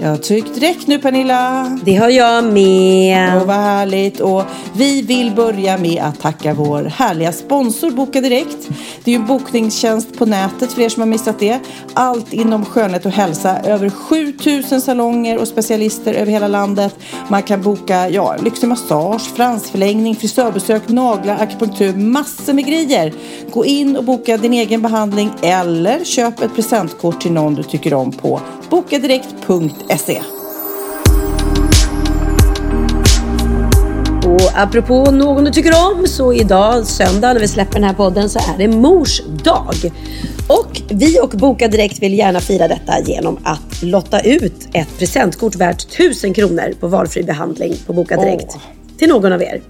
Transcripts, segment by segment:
Jag har tryckt räck nu Pernilla. Det har jag med. Och vad härligt. Och vi vill börja med att tacka vår härliga sponsor Boka Direkt. Det är ju en bokningstjänst på nätet för er som har missat det. Allt inom skönhet och hälsa. Över 7000 salonger och specialister över hela landet. Man kan boka ja, lyxig massage, fransförlängning, frisörbesök, naglar, akupunktur, massor med grejer. Gå in och boka din egen behandling eller köp ett presentkort till någon du tycker om på bokadirekt.se. Och apropå någon du tycker om så idag söndag när vi släpper den här podden så är det mors dag. Och vi och Boka Direkt vill gärna fira detta genom att lotta ut ett presentkort värt 1000 kronor på valfri behandling på Boka Direkt. Åh. Till någon av er.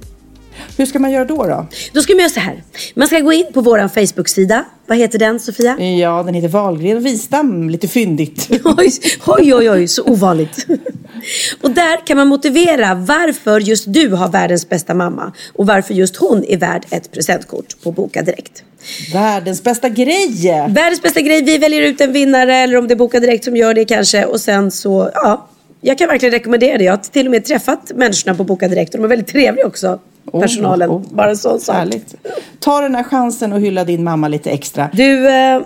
Hur ska man göra då? då? Då ska man göra så här. Man ska gå in på vår Facebook-sida. Vad heter den Sofia? Ja, den heter Wahlgren och Wistam. Lite fyndigt. Oj, oj, oj, oj, så ovanligt. Och där kan man motivera varför just du har världens bästa mamma och varför just hon är värd ett presentkort på Boka Direkt. Världens bästa grej! Världens bästa grej, vi väljer ut en vinnare eller om det är Boka Direkt som gör det kanske och sen så, ja. Jag kan verkligen rekommendera det. Jag har till och med träffat människorna på Boka Direkt och de är väldigt trevliga också. Oh, Personalen. oh, oh. Bara en sån sak. Härligt. Ta den här chansen och hylla din mamma lite extra. Du, eh,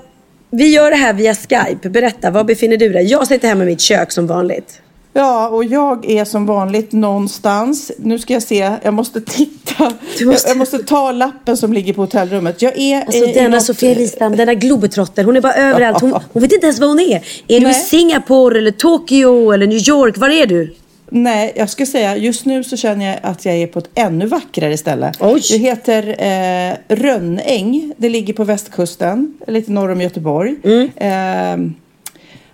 vi gör det här via Skype. Berätta, var befinner du dig? Jag sitter hemma i mitt kök som vanligt. Ja, och jag är som vanligt någonstans. Nu ska jag se, jag måste titta. Måste- Jag, jag måste ta lappen som ligger på hotellrummet. Jag är Alltså eh, denna något- Sofia Wistam, denna globetrotter. Hon är bara överallt. Hon, hon vet inte ens var hon är. Är du i Nej. Singapore eller Tokyo eller New York? Var är du? Nej, jag ska säga just nu så känner jag att jag är på ett ännu vackrare ställe. Oj. Det heter eh, Rönnäng. Det ligger på västkusten, lite norr om Göteborg. Mm. Eh,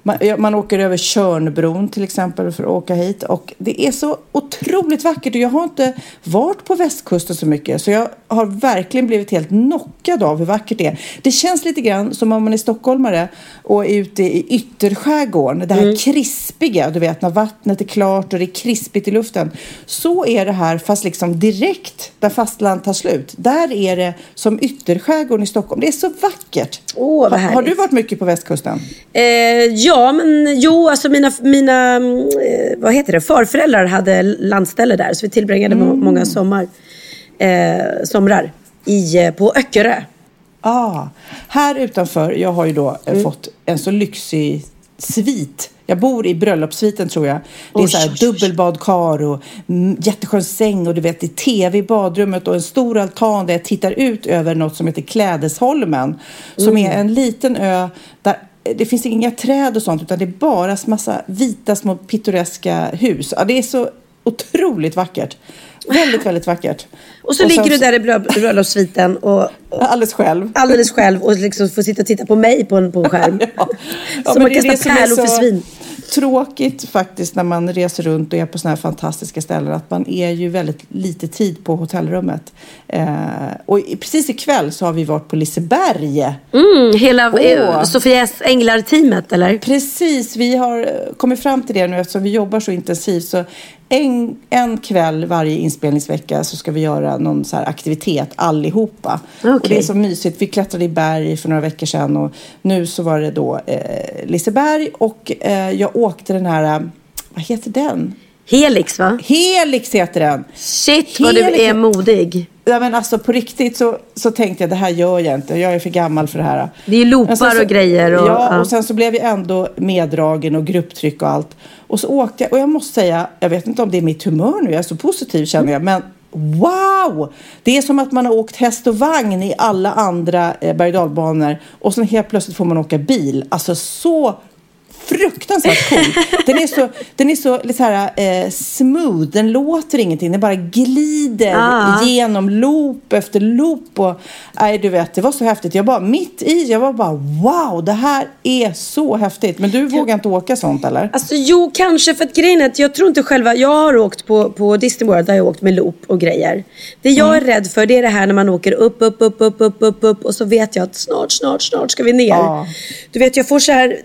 man, man åker över Tjörnbron till exempel för att åka hit. Och det är så otroligt vackert. Och jag har inte varit på västkusten så mycket. Så jag har verkligen blivit helt knockad av hur vackert det är. Det känns lite grann som om man är stockholmare och är ute i ytterskärgården. Det här krispiga, du vet när vattnet är klart och det är krispigt i luften. Så är det här fast liksom direkt där fastland tar slut. Där är det som ytterskärgården i Stockholm. Det är så vackert. Åh, vad har, har härligt. du varit mycket på västkusten? Eh, ja, men jo, alltså mina, mina mm, eh, vad heter det, farföräldrar hade landställe där. Så vi tillbringade må- många sommar, eh, somrar i, eh, på Öckerö. Ah, här utanför, jag har ju då eh, Mm. fått en så lyxig svit. Jag bor i bröllopssviten tror jag. Det är Oj, så här oj, dubbelbadkar och jätteskön säng och du vet det är tv i badrummet och en stor altan där jag tittar ut över något som heter Klädesholmen. Som Mm. är en liten ö där det finns inga träd och sånt utan det är bara massa vita små pittoreska hus. Ja, det är så otroligt vackert. Väldigt, väldigt vackert. Och så Och ligger sen du där i bröll- bröllopssviten och Alldeles själv. alldeles själv och liksom får sitta och titta på mig på en, på en skärm. Ja. Som att kasta pärlor för svin. tråkigt faktiskt när man reser runt och är på sådana här fantastiska ställen att man är ju väldigt lite tid på hotellrummet. Eh, och i- precis ikväll så har vi varit på Liseberg. Mm, hela eh, Sofias Änglar-teamet eller? Precis, vi har kommit fram till det nu eftersom vi jobbar så intensivt. Så en, en kväll varje inspelningsvecka så ska vi göra någon så aktivitet allihopa. Och Okej. det är så mysigt. Vi klättrade i berg för några veckor sedan och nu så var det då eh, Liseberg och eh, jag åkte den här, eh, vad heter den? Helix va? Helix heter den. Shit vad du Helix- är modig. Ja, men alltså på riktigt så, så tänkte jag det här gör jag inte. Jag är för gammal för det här. Det är loopar så- och grejer och- ja, ja. och sen så blev jag ändå meddragen och grupptryck och allt. Och så åkte jag och jag måste säga, jag vet inte om det är mitt humör nu, jag är så positiv känner jag, men wow! Det är som att man har åkt häst och vagn i alla andra eh, berg och sen helt plötsligt får man åka bil. Alltså så fruktansvärt cool. Den är så, den är så lite så här, eh, smooth, den låter ingenting, den bara glider Ah. genom loop efter loop. Och, nej, du vet, det var så häftigt. Jag bara mitt i, jag var bara wow, det här är så häftigt. Men du vågar inte åka sånt eller? Alltså jo, kanske för att grejen är att jag tror inte själva, jag har åkt på, på Disney World där jag åkt med loop och grejer. Det jag Mm. är rädd för det är det här när man åker upp, upp, upp, upp, upp, upp, upp och så vet jag att snart, snart, snart ska vi ner. Ja. Du vet, jag får så här,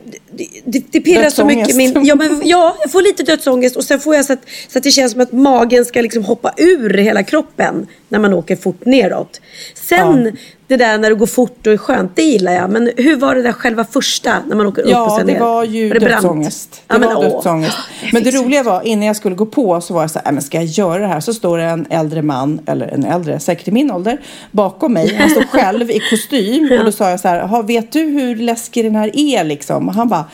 det, det, pirrar så mycket. Min, ja, men, ja, jag får lite dödsångest och sen får jag så att, så att det känns som att magen ska liksom hoppa ur hela kroppen när man åker fort neråt. Sen det där när det går fort och är skönt, det gillar jag. Men hur var det där själva första när man åker upp och Ja, sen det ner? var ju brant? dödsångest. Ja, Det men, var dödsångest. Men det roliga var, innan jag skulle gå på så var jag så här, "Nej, men ska jag göra det här? Så står det en äldre man, eller en äldre, säkert i min ålder, bakom mig. Han står själv i kostym. Och då sa jag så här, "Jaha, vet du hur läskig den här är liksom? Och han bara,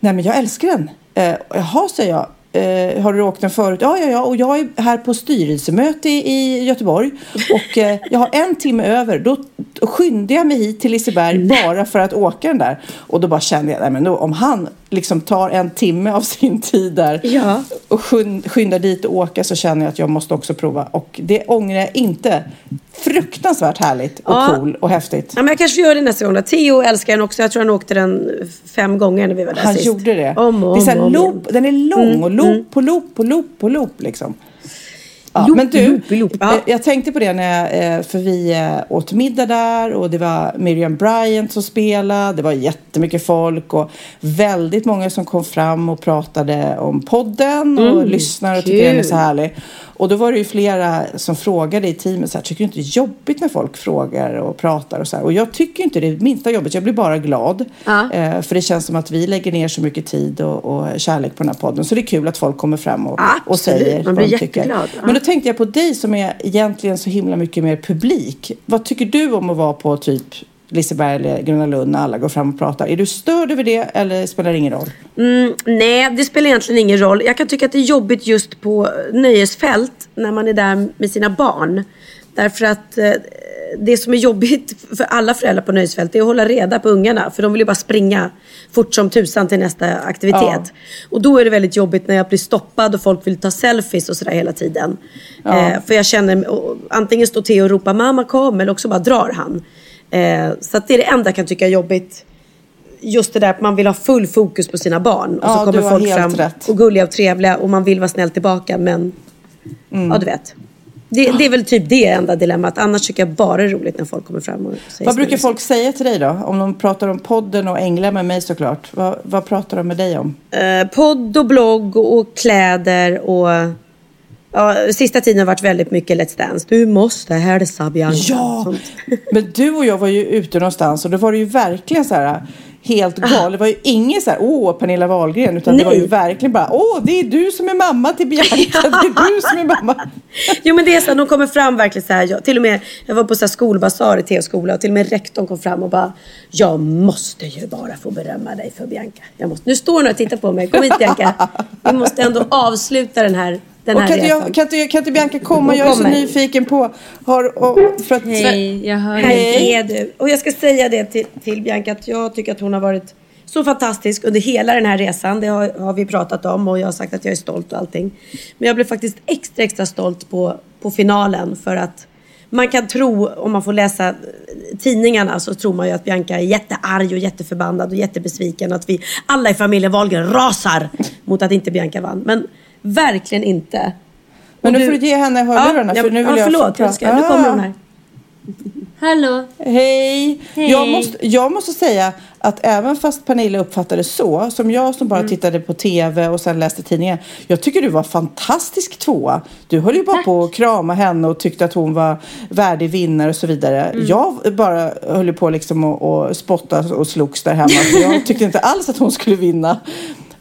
nej men jag älskar den. Eh, Jaha, säger jag. Eh, har du åkt den förut? Ja, ja, ja. Och jag är här på styrelsemöte i, Göteborg. Och eh, jag har en timme över. Då, skyndade jag mig hit till Liseberg bara för att åka den där. Och då bara kände jag, nej men då, om han liksom tar en timme av sin tid där Ja. och skyn- skyndar dit och åka så känner jag att jag måste också prova. Och det ångrar jag inte. Fruktansvärt härligt och Ja. cool och häftigt. Ja, men jag kanske göra det nästa gång. då. Theo älskar den också. Jag tror han åkte den fem gånger när vi var där Han sist. gjorde det. Om och det är om, så här om loop, den är lång och loop på loop på loop på loop liksom. Ja, Loop, men du, loop, loop. Ja. eh, jag tänkte på det när jag, eh, för vi eh, åt middag där och det var Miriam Bryant som spelade. Det var jättemycket folk och väldigt många som kom fram och pratade om podden och lyssnar och tycker den är så härlig. Och då var det ju flera som frågade i teamet så här, tycker du inte det är jobbigt när folk frågar och pratar och så här? Och jag tycker inte det är minsta jobbigt, jag blir bara glad. Ja. Eh, för det känns som att vi lägger ner så mycket tid och, och kärlek på den här podden. Så det är kul att folk kommer fram och, och säger man vad de tycker. ja. Men då tänkte jag på dig som är egentligen så himla mycket mer publik. Vad tycker du om att vara på typ Liseberg eller Gröna Lund när alla går fram och pratar? Är du störd över det eller spelar det ingen roll? Mm, nej, det spelar egentligen ingen roll. Jag kan tycka att det är jobbigt just på nöjesfält när man är där med sina barn. Därför att eh, det som är jobbigt för alla föräldrar på nöjesfält är att hålla reda på ungarna. För de vill ju bara springa fort som tusan till nästa aktivitet. Ja. Och då är det väldigt jobbigt när jag blir stoppad och folk vill ta selfies och sådär hela tiden. Eh, för jag känner, och, antingen står Theo och ropar mamma kom eller också bara drar han. Eh, så det är det enda jag kan tycka är jobbigt just det där att man vill ha full fokus på sina barn. Och Ja, så kommer folk fram rätt. och gulliga och trevliga och man vill vara snäll tillbaka men Mm. ja du vet. Det, det är väl typ det enda dilemmat. Annars tycker jag bara det är roligt när folk kommer fram och säger Vad brukar snälla folk säga till dig då? Om de pratar om podden och änglar med mig såklart. Vad, vad pratar de med dig om? Eh, podd och blogg och kläder och Ja, sista tiden har varit väldigt mycket Let's Dance. Du måste hälsa Bianca. Ja, men du och jag var ju ute någonstans och då var det ju verkligen så här helt galet. Det var ju ingen så här, åh Pernilla Wahlgren, utan det var ju Nej. verkligen bara, åh det är du som är mamma till Bianca, det är du som är mamma. Jo men det är så att de kommer fram verkligen så här. Jag, till och med, jag var på så här skolbasar i T-skola och till och med rektorn kom fram och bara Jag måste ju bara få berömma dig för Bianca. Jag måste, nu står hon och tittar på mig. Kom hit Bianca. Vi måste ändå avsluta den här, den Och här kan inte, resan. jag, kan, inte, kan inte Bianca komma? Jag är så nyfiken på, har, och, för att, Hej, jag hör dig. är du. Och jag ska säga det till, till Bianca att jag tycker att hon har varit så fantastisk under hela den här resan. Det har, har vi pratat om och jag har sagt att jag är stolt och allting. Men jag blev faktiskt extra, extra stolt på, på finalen för att man kan tro, om man får läsa tidningarna så tror man ju att Bianca är jättearg och jätteförbannad och jättebesviken. Att vi alla i familjen Wahlgren rasar mot att inte Bianca vann. Men verkligen inte. men nu får du ge henne hörlurarna ja, för nu vill ja, förlåt, jag ska, nu Ah. kommer hon här. Hallå. Hej! Hej. Jag, måste, jag måste säga att även fast Pernilla uppfattade det så, som jag som bara Mm. tittade på tv och sen läste tidningen. Jag tycker du var fantastisk tvåa. Du höll ju bara på att krama henne och tyckte att hon var värdig vinnare och så vidare. Mm. Jag bara höll ju på liksom och, och spotta och slogs där hemma. Jag tyckte inte alls att hon skulle vinna.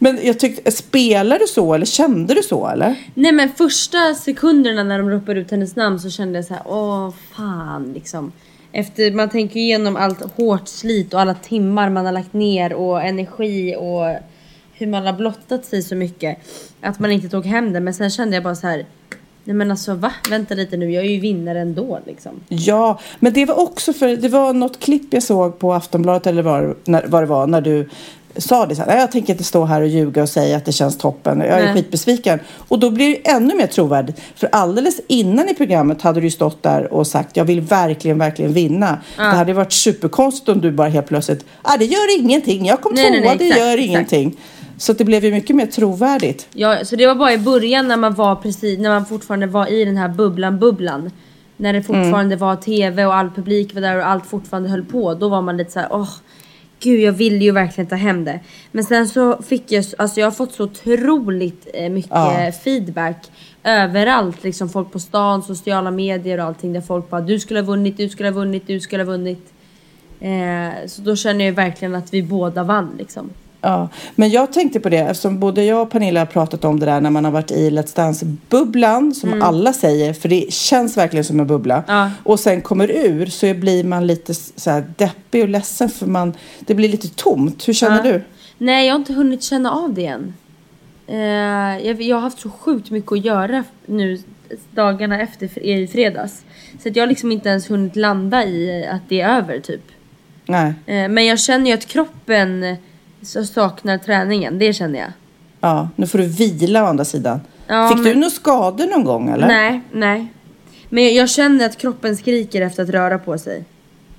Men jag tyckte, spelade du så eller kände du så eller? Nej men första sekunderna när de ropade ut hennes namn så kände jag så här, åh fan liksom. Efter, man tänker igenom allt hårt slit och alla timmar man har lagt ner och energi och hur man har blottat sig så mycket. Att man inte tog hem det. Men sen kände jag bara så här, nej men alltså va? Vänta lite nu, jag är ju vinnare ändå liksom. Ja, men det var också för det var något klipp jag såg på Aftonbladet eller vad det var när du sa det så här, "Nej, jag tänker inte stå här och ljuga och säga att det känns toppen, jag är Nej. skitbesviken. Och då blir det ännu mer trovärdigt. För alldeles innan i programmet hade du stått där och sagt, jag vill verkligen, verkligen vinna. Det hade varit superkonstigt om du bara helt plötsligt, ah, det gör ingenting, jag kom tvåa, det exakt, gör exakt. ingenting. Så att det blev ju mycket mer trovärdigt. Ja, så det var bara i början när man var precis, när man fortfarande var i den här bubblan, bubblan. När det fortfarande var tv och all publik var där och allt fortfarande höll på. Då var man lite så här, åh. Gud jag vill ju verkligen ta hem det. Men sen så fick jag, alltså jag har fått så otroligt eh, mycket Ja. feedback. Överallt, liksom folk på stan, sociala medier och allting. Där folk bara, du skulle ha vunnit, du skulle ha vunnit, du skulle ha vunnit. Eh, så då känner jag verkligen att vi båda vann liksom. Ja, men jag tänkte på det eftersom både jag och Pernilla har pratat om det där när man har varit i Let's Dance-bubblan som alla säger, för det känns verkligen som en bubbla. Mm. Ja. Och sen kommer ur så blir man lite så här deppig och ledsen för man, det blir lite tomt. Hur känner Ja. du? Nej, jag har inte hunnit känna av det än. Eh, jag, jag har haft så sjukt mycket att göra nu dagarna efter i fredags. Så att jag har liksom inte ens hunnit landa i att det är över typ. Nej, Eh, men jag känner ju att kroppen så saknar träningen, det känner jag. ja, nu får du vila å andra sidan. Ja, Fick du men- några skador någon gång eller? Nej, nej. Men jag, känner att kroppen skriker efter att röra på sig.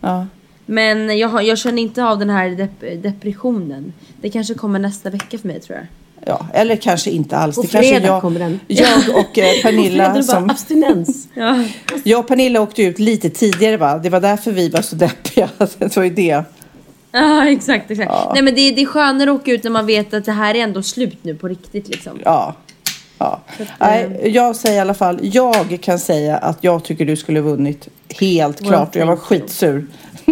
Ja. Men jag, har, jag känner inte av den här dep- depressionen. Det kanske kommer nästa vecka för mig tror jag. ja, eller kanske inte alls. På det kanske jag, kommer den. Jag och eh, Pernilla bara som... abstinens. Ja. Jag och Pernilla åkte ut lite tidigare va? Det var därför vi var så deppiga. Det var ju det. Ja exakt, exakt. Ja. Nej men det, det är skönare att åka ut när man vet att det här är ändå slut nu på riktigt liksom. Ja. ja. Nej, jag säger i alla fall, jag kan säga att jag tycker du skulle vunnit. Helt Well, klart. Jag var skitsur.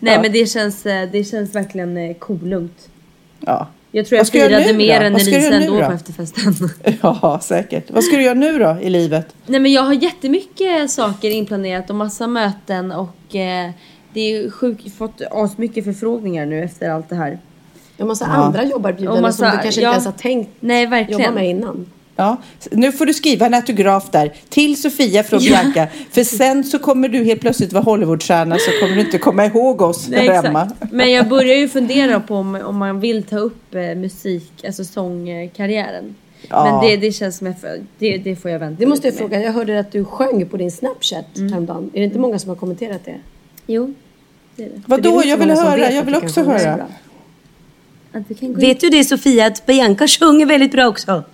Nej Ja. men det känns, eh, det känns verkligen eh, kolugnt. Ja. Jag tror jag firade då? mer än Elisa ändå då? på efterfesten. ja, säkert. Vad ska du göra nu då i livet? Nej men jag har jättemycket saker inplanerat och massa möten och eh, det är ju sjukt, fått asmycket förfrågningar nu efter allt det här. En massa andra jobberbjudanden Och som massa- du kanske ja. inte ens har tänkt Nej jobba verkligen. med innan. Ja, nu får du skriva en autograf där till Sofia från Ja. Bianca. För sen så kommer du helt plötsligt vara Hollywoodstjärna så kommer du inte komma ihåg oss Nej, där hemma. exakt. Men jag börjar ju fundera på om, om man vill ta upp eh, musik, alltså sångkarriären. Ja. Men det, det känns som jag, det, det får jag vänta Det måste jag med. fråga. Jag hörde att du sjöng på din Snapchat Mm. häromdagen. Är det inte många som har kommenterat det? Jo, Vadå? Jag vill höra. Jag vill också höra. Vet du det Sofia, att Bianca sjunger väldigt bra också?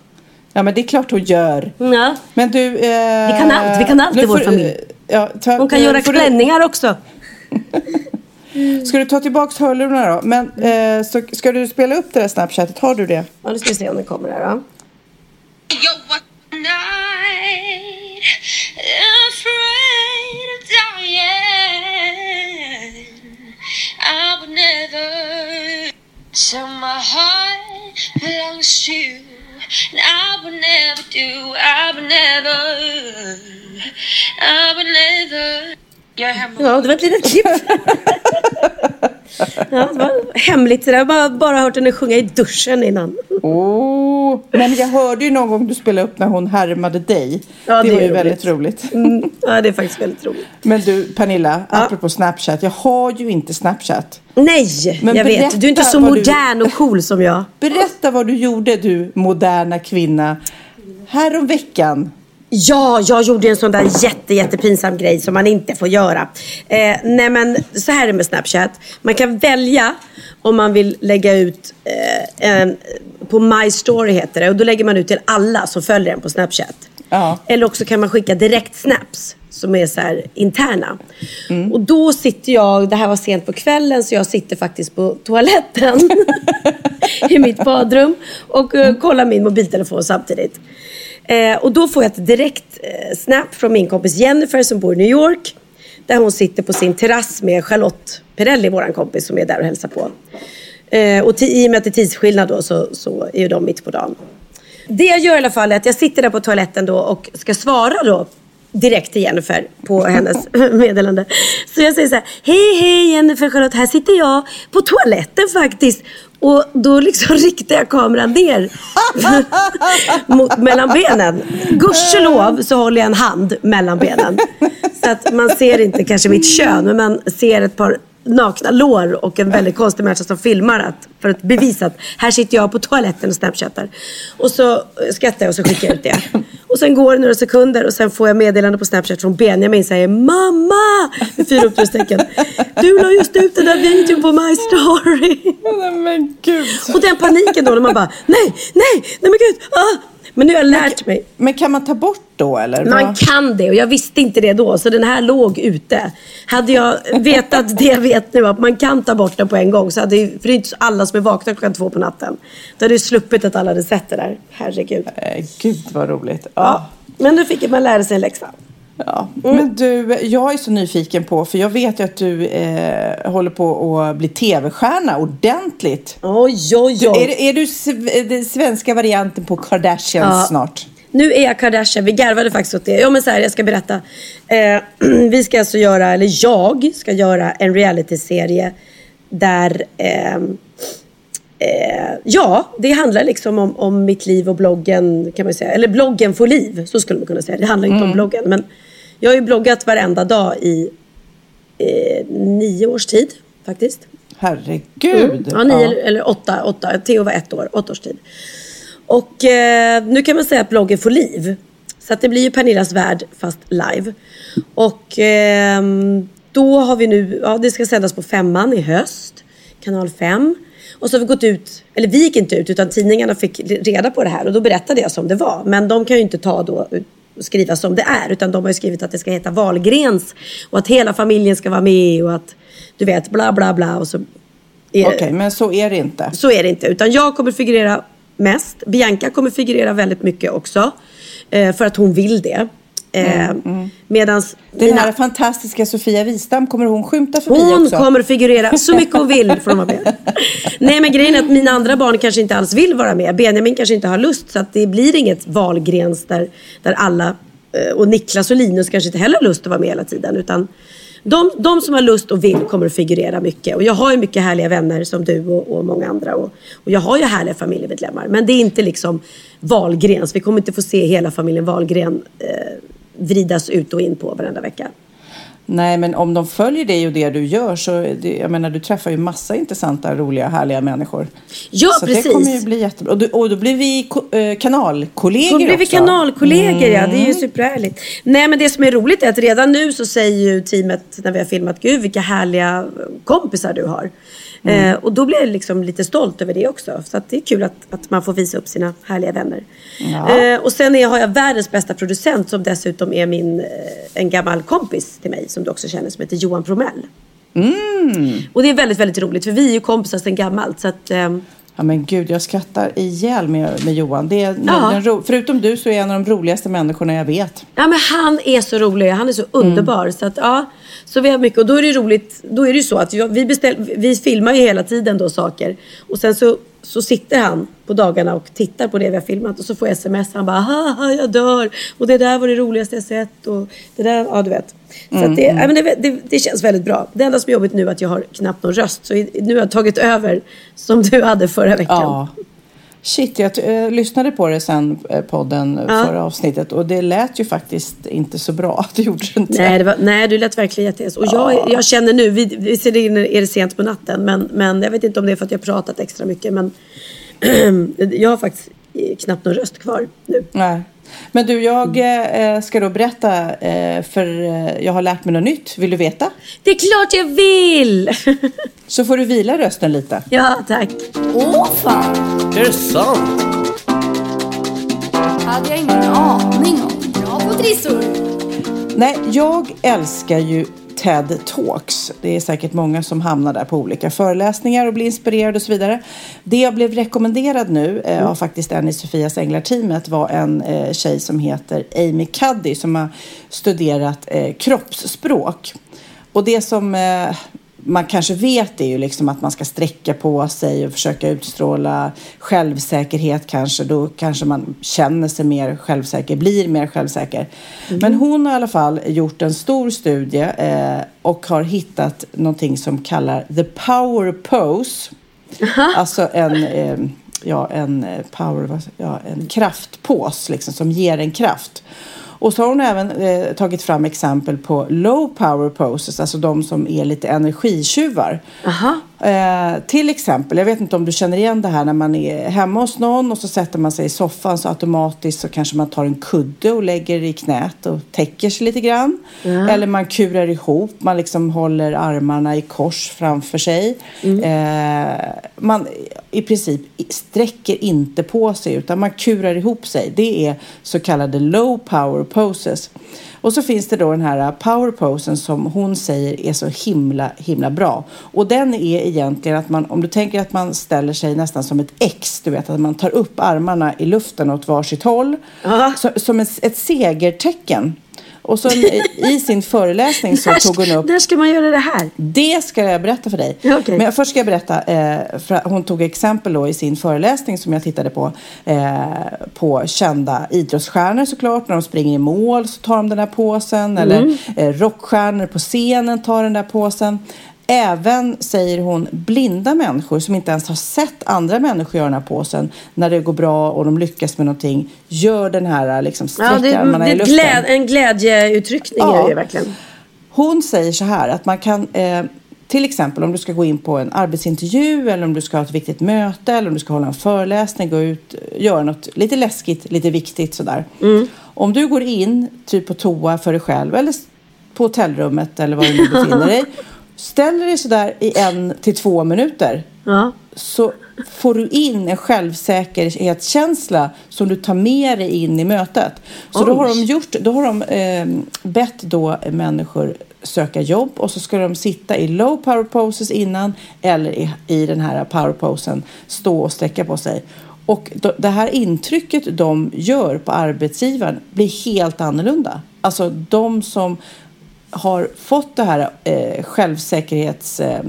Ja, men det är klart hon gör. Ja. Men du... Eh, Vi kan allt, vi kan allt i vår familj. Ja, ta, Hon kan eh, göra får du- klänningar också. Ska du ta tillbaks hörlurarna då? Men eh, så, ska du spela upp det där Snapchatet? Har du det? Ja, nu ska vi se om den kommer här då. Yo, what night, afraid of dying. Sell my heart belongs to you. And I will never do, I would never, I will never. Jag är hemma. Ja, det var ett litet klipp. ja, det var hemligt. Jag har bara, bara hört henne sjunga i duschen innan. Oh, men jag hörde ju någon gång du spelade upp när hon härmade dig. Ja, det, det var är ju roligt. väldigt roligt. Mm, ja, det är faktiskt väldigt roligt. Men du Pernilla, apropå Snapchat. Jag har ju inte Snapchat. Nej, Men jag vet. Du är inte så vad du- modern och cool som jag. Berätta vad du gjorde du moderna kvinna. Härom veckan. Ja, jag gjorde en sån där jätte, jättepinsam grej som man inte får göra. Eh, nej men så här är det med Snapchat. Man kan välja om man vill lägga ut eh, en, på My Story heter det. Och då lägger man ut till alla som följer en på Snapchat. Ja. Eller också kan man skicka direkt snaps som är så här interna. Och då sitter jag, det här var sent på kvällen så jag sitter faktiskt på toaletten i mitt badrum och eh, kollar min mobiltelefon samtidigt. Eh, och då får jag ett direkt eh, snap från min kompis Jennifer som bor i New York. Där hon sitter på sin terrass med Charlotte Perrelli, våran kompis som är där och hälsar på. Eh, och i och med att det är tidsskillnad då så, så är ju de mitt på dagen. Det jag gör i alla fall är att jag sitter där på toaletten då och ska svara då direkt till Jennifer på hennes meddelande. Så jag säger så här, hej hej Jennifer Charlotte, här sitter jag på toaletten faktiskt. Och då liksom riktar jag kameran ner mot, mellan benen. Gudskelov så håller jag en hand mellan benen. Så att man ser inte kanske mitt kön, men man ser ett par nakna lår och en väldigt konstig människa som filmar att, för att bevisa att här sitter jag på toaletten och snapchattar. Och så skrattar jag och så skickar jag ut det. Och sen går det några sekunder och sen får jag meddelande på Snapchat från Benjamin säger Mamma! Med fyra utropstecken. Du la just ut den där videon på My Story. Men gud. Och den paniken då när man bara nej, nej, nej men gud. Ah. Men nu har jag lärt mig. Men kan man ta bort då eller? Man kan det och jag visste inte det då så den här låg ute. Hade jag vetat det jag vet nu att man kan ta bort den på en gång så hade för det är inte alla som är vakna klockan två på natten. Då hade jag sluppit att alla hade sett det där. Herregud. Eh, Gud vad roligt. Ja. Ja. Men nu fick man lära sig en läxa. Ja. Men du, jag är så nyfiken på, för jag vet ju att du eh, håller på att bli tv-stjärna ordentligt. Oj, oj, Du, oj. är, är du sv- den svenska varianten på Kardashians Ja. snart? Nu är jag Kardashian, vi garvade faktiskt åt det. Ja men så här, jag ska berätta. Eh, vi ska alltså göra, eller jag ska göra en realityserie där ehm, eh, Ja, det handlar liksom om, om mitt liv och bloggen kan man säga. Eller bloggen får liv, så skulle man kunna säga. Det handlar inte om bloggen. Men jag har ju bloggat varenda dag i eh, nio års tid faktiskt. Herregud. Mm. Ja, nio Eller, eller åtta, åtta. Theo var ett år, åtta års tid. Och eh, nu kan man säga att bloggen får liv. Så att det blir ju Pernillas värld fast live. Och ehm, då har vi nu, ja det ska sändas på femman i höst. Kanal 5. Och så har vi gått ut, eller vi gick inte ut utan tidningarna fick reda på det här och då berättade jag som det var. Men de kan ju inte ta då och skriva som det är utan de har ju skrivit att det ska heta Wahlgrens och att hela familjen ska vara med och att du vet bla bla bla och så Okej, men så är det inte. så är det inte. Utan jag kommer figurera mest. Bianca kommer figurera väldigt mycket också. Eh, för att hon vill det. Eh, Medans Den mina- här fantastiska Sofia Wistam, kommer hon skymta förbi hon också? kommer figurera så mycket hon vill hon vara med. Nej men grejen är att mina andra barn kanske inte alls vill vara med. Benjamin kanske inte har lust så att det blir inget Wahlgrens där, där alla eh, och Niklas och Linus kanske inte heller har lust att vara med hela tiden. Utan de, de som har lust och vill kommer att figurera mycket. Och jag har ju mycket härliga vänner som du och, och många andra. Och, och jag har ju härliga familjemedlemmar. Men det är inte liksom Wahlgrens. Vi kommer inte få se hela familjen Wahlgren eh, vridas ut och in på varenda vecka. Nej, men om de följer dig och det du gör så, det, jag menar, du träffar ju massa intressanta, roliga, härliga människor. Ja, så precis. det kommer ju bli jättebra. Och, du, och då blir vi eh, kanalkollegor Då blir vi också. kanalkollegor ja, det är ju superhärligt. Nej men det som är roligt är att redan nu så säger ju teamet när vi har filmat, gud vilka härliga kompisar du har. Eh, och då blir jag liksom lite stolt över det också. Så det är kul att, att man får visa upp sina härliga vänner. Ja. Eh, och sen är, har jag världens bästa producent som dessutom är min, eh, en gammal kompis till mig som du också känner som heter Johan Promell. Och det är väldigt, väldigt roligt för vi är ju kompisar sedan gammalt. Så att, ehm, Ja men gud, jag skrattar ihjäl med, med Johan. Det är Ja. den ro, förutom du så är en av de roligaste människorna jag vet. Ja men han är så rolig, han är så underbar. Så att ja, så vi har mycket och då är det roligt. Då är det ju så att vi, beställ, vi filmar ju hela tiden då saker. Och sen så, så sitter han på dagarna och tittar på det vi har filmat och så får jag sms. Han bara haha jag dör. Och det där var det roligaste jag sett. Och det där, ja du vet. Så att det, ja, men det, det, det känns väldigt bra. Det enda som är jobbigt nu är att jag har knappt någon röst. Så nu har jag tagit över som du hade förra veckan. Ja. Shit, jag eh, lyssnade på det sen, eh, podden, eh, Ja. förra avsnittet. Och det lät ju faktiskt inte så bra. Det gjorde det inte. Nej, det var, nej, du lät verkligen jättehes. Och jag, jag känner nu, vi- visserligen är det sent på natten, men, men jag vet inte om det är för att jag pratat extra mycket, men jag har faktiskt knappt någon röst kvar nu. Nej. Men du, jag eh, ska då berätta, eh, för eh, jag har lärt mig något nytt. Vill du veta? Det är klart jag vill! Så får du vila rösten lite. ja, tack. Åh fan! Är det sant? hade jag ingen aning om. Bra på trissor! Nej, jag älskar ju TED Talks. Det är säkert många som hamnar där på olika föreläsningar och blir inspirerade och så vidare. Det jag blev rekommenderad nu eh, av faktiskt en i Sofias Änglar-teamet var en eh, tjej som heter Amy Cuddy som har studerat eh, kroppsspråk. Och det som eh, man kanske vet är ju liksom att man ska sträcka på sig och försöka utstråla självsäkerhet kanske. Då kanske man känner sig mer självsäker, blir mer självsäker. Men hon har i alla fall gjort en stor studie eh, och har hittat någonting som kallar the power pose. Alltså en, eh, ja, en eh, power, ja, en kraftpås liksom, som ger en kraft. Och så har hon även eh, tagit fram exempel på low power poses, alltså de som är lite energitjuvar. Eh, till exempel, jag vet inte om du känner igen det här när man är hemma hos någon och så sätter man sig i soffan så automatiskt så kanske man tar en kudde och lägger i knät och täcker sig lite grann. Eller man kurar ihop, man liksom håller armarna i kors framför sig. Eh, man i princip sträcker inte på sig utan man kurar ihop sig. Det är så kallade low power poses. Och så finns det då den här power posen som hon säger är så himla, himla bra. Och den är egentligen att man, om du tänker att man ställer sig nästan som ett X, du vet att man tar upp armarna i luften åt varsitt håll. Så, som ett, ett segertecken. Och så i sin föreläsning så tog hon upp när ska man göra det här? det ska jag berätta för dig. Ja, okej. Men först ska jag berätta, eh, för hon tog exempel då i sin föreläsning som jag tittade på, eh, på kända idrottsstjärnor såklart. När de springer i mål så tar de den här påsen. Eller eh, rockstjärnor på scenen tar den där påsen. Även, säger hon, blinda människor som inte ens har sett andra människor göra den här påsen när det går bra och de lyckas med någonting, gör den här liksom, Ja, det, sträcker armarna det i luften. gläd, en glädjeuttryckning Ja. är det verkligen. Hon säger så här att man kan eh, till exempel om du ska gå in på en arbetsintervju eller om du ska ha ett viktigt möte eller om du ska hålla en föreläsning, gå ut, göra något lite läskigt, lite viktigt sådär. Om du går in typ på toa för dig själv eller på hotellrummet eller var du nu befinner dig. Ställer dig sådär i en till två minuter Ja. så får du in en självsäkerhetskänsla som du tar med dig in i mötet. Så då har de gjort, då har de eh, bett då människor söka jobb och så ska de sitta i low power poses innan eller i, i den här power posen stå och sträcka på sig. Och då, det här intrycket de gör på arbetsgivaren blir helt annorlunda. Alltså de som har fått det här eh, självsäkerhets... Eh,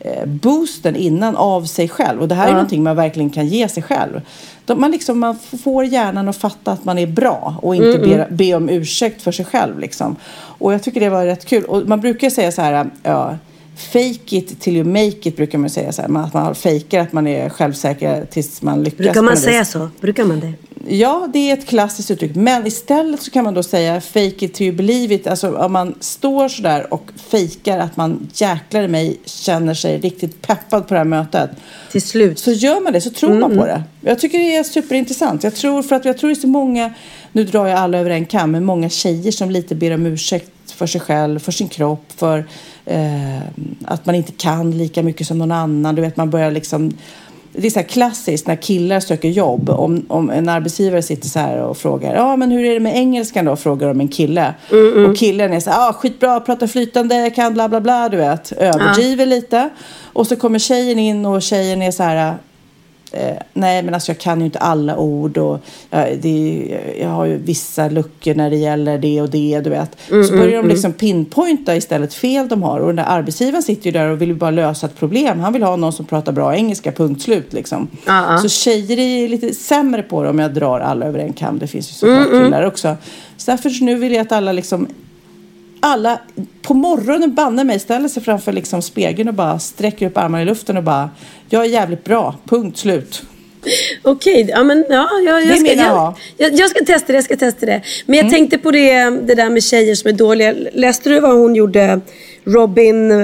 eh, boosten innan av sig själv. Och det här är någonting man verkligen kan ge sig själv. De, man, liksom, man får hjärnan att fatta att man är bra och inte be, be om ursäkt för sig själv. Liksom. Och jag tycker det var rätt kul. Och man brukar säga så här, ja, fake it till you make it brukar man säga så här. Man- Att man fejkar att man är självsäker tills man lyckas. Brukar man säga vis. så? Brukar man det? Ja, det är ett klassiskt uttryck. Men istället så kan man då säga fake it till you believe it. Alltså om man står sådär och fejkar att man jäklar i mig känner sig riktigt peppad på det här mötet. Till slut. Så gör man det, så tror man på det. Jag tycker det är superintressant. Jag tror, för att jag tror det är så många, nu drar jag alla över en kam, men många tjejer som lite ber om ursäkt för sig själv, för sin kropp, för eh, att man inte kan lika mycket som någon annan. Du vet, man börjar liksom det är så här klassiskt när killar söker jobb. Om, om en arbetsgivare sitter så här och frågar ja men hur är det med engelskan då? Frågar de en kille. Och killen är så här, ah, skitbra, pratar flytande, kan bla bla bla, du vet. Överdriver lite. Och så kommer tjejen in och tjejen är så här, Eh, nej, men alltså jag kan ju inte alla ord och ja, det, jag har ju vissa luckor när det gäller det och det, du vet. så börjar de liksom pinpointa istället fel de har och den där arbetsgivaren sitter ju där och vill ju bara lösa ett problem. Han vill ha någon som pratar bra engelska, punkt slut liksom. Ja. Så tjejer är lite sämre på det om jag drar alla över en kam. Det finns ju såklart killar också. Så därför så nu vill jag att alla liksom alla på morgonen banne mig ställer sig framför liksom spegeln och bara sträcker upp armarna i luften och bara jag är jävligt bra, punkt slut. Okej, ja men ja, jag, jag, ska, jag. jag, jag ska testa det, jag ska testa det. Men jag Mm. tänkte på det, det där med tjejer som är dåliga. Läste du vad hon gjorde? Robin, eh,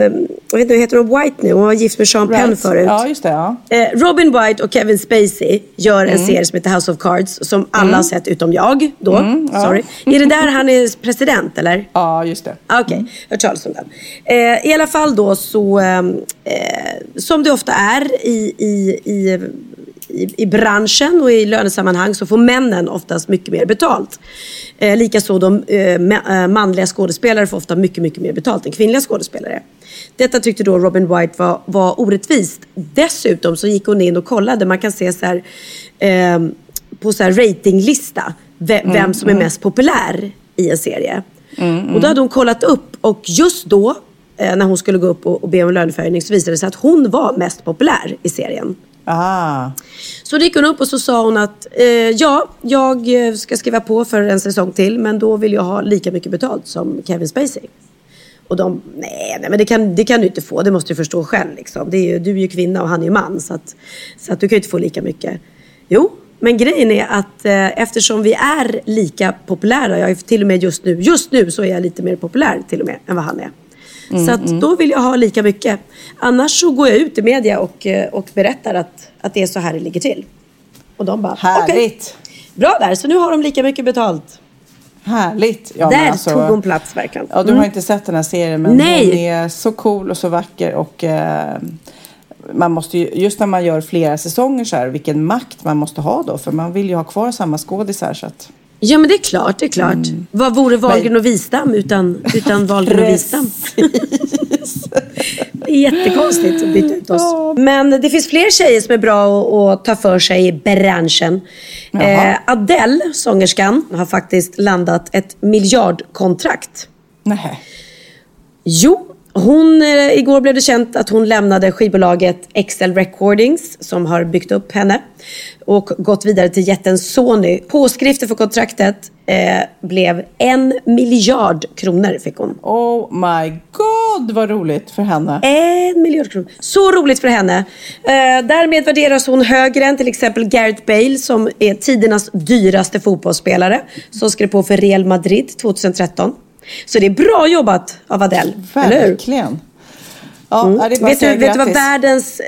jag vet inte, heter hon White nu? Hon var gift med Sean Penn förut. Ja, just det. Ja. Eh, Robin White och Kevin Spacey gör Mm. en serie som heter House of Cards som alla har sett utom jag då. Mm, ja. Sorry. Är det där han är president eller? ja, just det. Ah, Okej, hört talas om den. Eh, I alla fall då så, eh, som det ofta är i, i, i, i, i branschen och i lönesammanhang så får männen oftast mycket mer betalt. Eh, Likaså de eh, eh, manliga skådespelare får ofta mycket, mycket mer betalt än kvinnliga skådespelare. Detta tyckte då Robin White var, var orättvist. Dessutom så gick hon in och kollade, man kan se så här, eh, på så här ratinglista ve- vem som är mest populär i en serie. Och då hade hon kollat upp och just då eh, när hon skulle gå upp och, och be om löneförhöjning så visade det sig att hon var mest populär i serien. Ah. Så gick hon upp och så sa hon att eh, ja, jag eh, ska skriva på för en säsong till men då vill jag ha lika mycket betalt som Kevin Spacey. Och de, nej, nej men det kan, det kan du inte få, det måste du förstå själv. Liksom. Det är ju, du är ju kvinna och han är ju man så, att, så att du kan ju inte få lika mycket. Jo, men grejen är att eh, eftersom vi är lika populära, jag är till och med just nu, just nu så är jag lite mer populär till och med än vad han är så att då vill jag ha lika mycket. Annars så går jag ut i media och, eh, och berättar att, att det är så här det ligger till. Och de bara, Härligt. bra där, så nu har de lika mycket betalt. Härligt. Ja, där alltså- tog hon plats verkligen. Ja, du har inte sett den här serien men Nej. hon är så cool och så vacker och eh, man måste ju, just när man gör flera säsonger så här, vilken makt man måste ha då för man vill ju ha kvar samma skådisar så att Ja men det är klart, det är klart. Mm. Vad vore Wahlgren och Wistam utan, utan Wahlgren och Wistam? det är jättekonstigt att byta ut oss. Men det finns fler tjejer som är bra att, att ta för sig i branschen. Eh, Adele, sångerskan, har faktiskt landat ett miljardkontrakt. nej. Jo, hon, eh, igår blev det känt att hon lämnade skivbolaget Excel Recordings som har byggt upp henne och gått vidare till jätten Sony. Påskriften för kontraktet eh, blev en miljard kronor fick hon. Oh my god vad roligt för henne. En miljard kronor. Så roligt för henne. Eh, därmed värderas hon högre än till exempel Gareth Bale som är tidernas dyraste fotbollsspelare. Som skrev på för Real Madrid 2013. Så det är bra jobbat av Adele? Verkligen. Ja, Mm. det är bara Vet, du, vet du vad världens... Eh,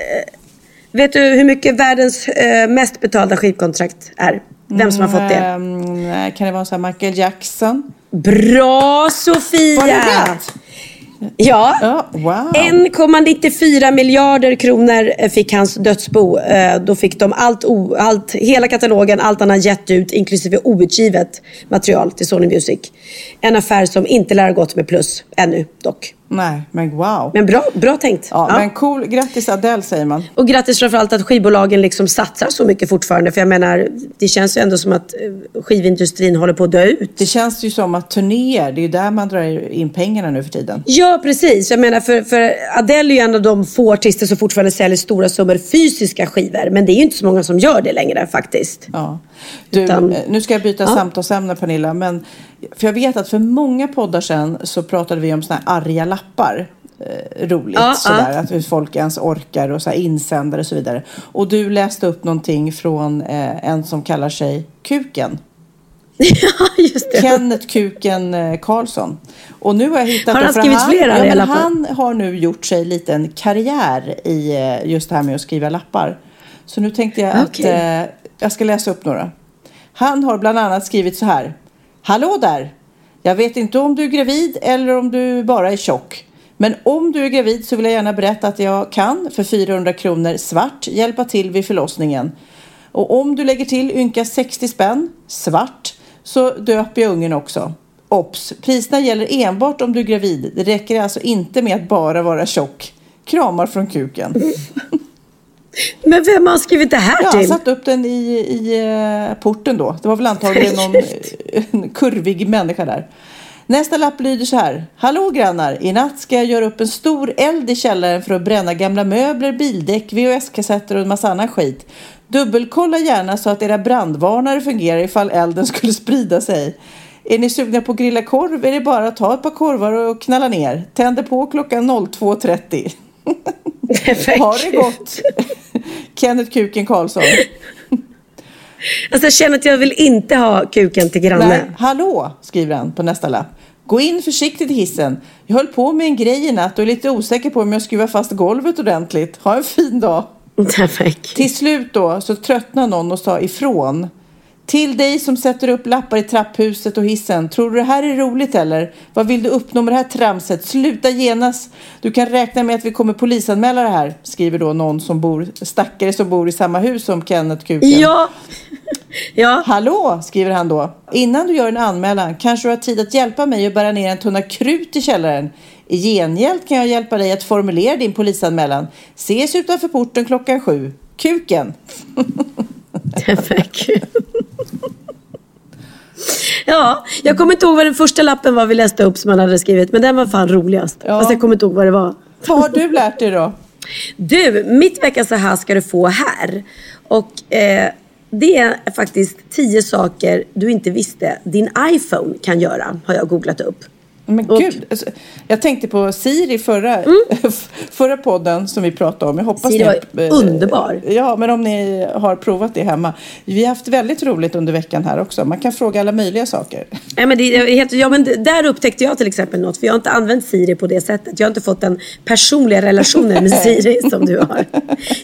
vet du hur mycket världens eh, mest betalda skivkontrakt är? Vem som har fått det? Mm, nej, kan det vara så Michael Jackson? Bra Sofia! Var det rätt? Ja. Ja, wow. 1,94 miljarder kronor eh, fick hans dödsbo. Eh, Då fick de allt, allt, hela katalogen, allt han har gett ut, inklusive outgivet material till Sony Music. En affär som inte lär ha gått med plus ännu dock. Nej, men wow. Men bra, bra tänkt. ja, Ja. Men cool, grattis Adele säger man. Och grattis framförallt att skivbolagen liksom satsar så mycket fortfarande. För jag menar, det känns ju ändå som att eh, skivindustrin håller på att dö ut. Det känns ju som att turnéer, det är ju där man drar in pengarna nu för tiden. Ja, precis. Jag menar, för, för Adele är ju en av de få artister som fortfarande säljer stora summor fysiska skivor. Men det är ju inte så många som gör det längre faktiskt. Ja. Du, Utan- eh, nu ska jag byta Ja. samtalsämne Pernilla. Men, för jag vet att för många poddar sedan så pratade vi om såna här arga lappar. Eh, roligt Ja, sådär. ja. Att hur folk ens orkar och så här insändare och så vidare. Och du läste upp någonting från eh, en som kallar sig Kuken. Ja, just det. Kenneth Kuken eh, Karlsson. Och nu har jag hittat... Har han skrivit han, flera ja, men lappar? Han har nu gjort sig lite en karriär i eh, just det här med att skriva lappar. Så nu tänkte jag Okej. att eh, jag ska läsa upp några. Han har bland annat skrivit så här. Hallå där! Jag vet inte om du är gravid eller om du bara är tjock. Men om du är gravid så vill jag gärna berätta att jag kan för 400 kronor svart hjälpa till vid förlossningen. Och om du lägger till ynka 60 spänn svart så döper jag ungen också. Ops! Priserna gäller enbart om du är gravid. Det räcker alltså inte med att bara vara tjock. Kramar från kuken. Men vem har skrivit det här Ja, till? satte upp den i, i eh, porten då. Det var väl antagligen någon eh, kurvig människa där. Nästa lapp lyder så här. Hallå grannar! I natt ska jag göra upp en stor eld i källaren för att bränna gamla möbler, bildäck, VHS-kassetter och en massa annan skit. Dubbelkolla gärna så att era brandvarnare fungerar ifall elden skulle sprida sig. Är ni sugna på att grilla korv är det bara att ta ett par korvar och knalla ner. Tänder på klockan 02.30. Perfekt. Ha det gott! Kenneth Kuken Karlsson. Alltså jag känner att jag vill inte ha kuken till granne. Nej, hallå, skriver han på nästa lapp. Gå in försiktigt i hissen. Jag höll på med en grej i natt och är lite osäker på om jag skruvar fast golvet ordentligt. Ha en fin dag. Till slut då så tröttnade någon och sa ifrån. Till dig som sätter upp lappar i trapphuset och hissen. Tror du det här är roligt eller? Vad vill du uppnå med det här tramset? Sluta genast. Du kan räkna med att vi kommer polisanmäla det här. Skriver då någon som bor, stackare som bor i samma hus som Kenneth Kuken. Ja. ja. Hallå, skriver han då. Innan du gör en anmälan kanske du har tid att hjälpa mig att bära ner en tunna krut i källaren. I gengäld kan jag hjälpa dig att formulera din polisanmälan. Ses utanför porten klockan sju. Kuken. Perfekt. Ja, jag kommer inte ihåg vad den första lappen var vi läste upp som han hade skrivit. Men den var fan roligast. Ja. Fast jag kommer inte ihåg vad det var. Vad har du lärt dig då? Du, mitt veckans så här ska du få här. Och eh, det är faktiskt tio saker du inte visste din iPhone kan göra. Har jag googlat upp. Men Och- gud, alltså, jag tänkte på Siri förra, förra podden som vi pratade om. Jag hoppas Mm. Siri ni, var underbar. Ja, men om ni har provat det hemma. Vi har haft väldigt roligt under veckan här också. Man kan fråga alla möjliga saker. Nej, men det ja, men där upptäckte jag till exempel något. För jag har inte använt Siri på det sättet. Jag har inte fått den personliga relationen med Siri som du har.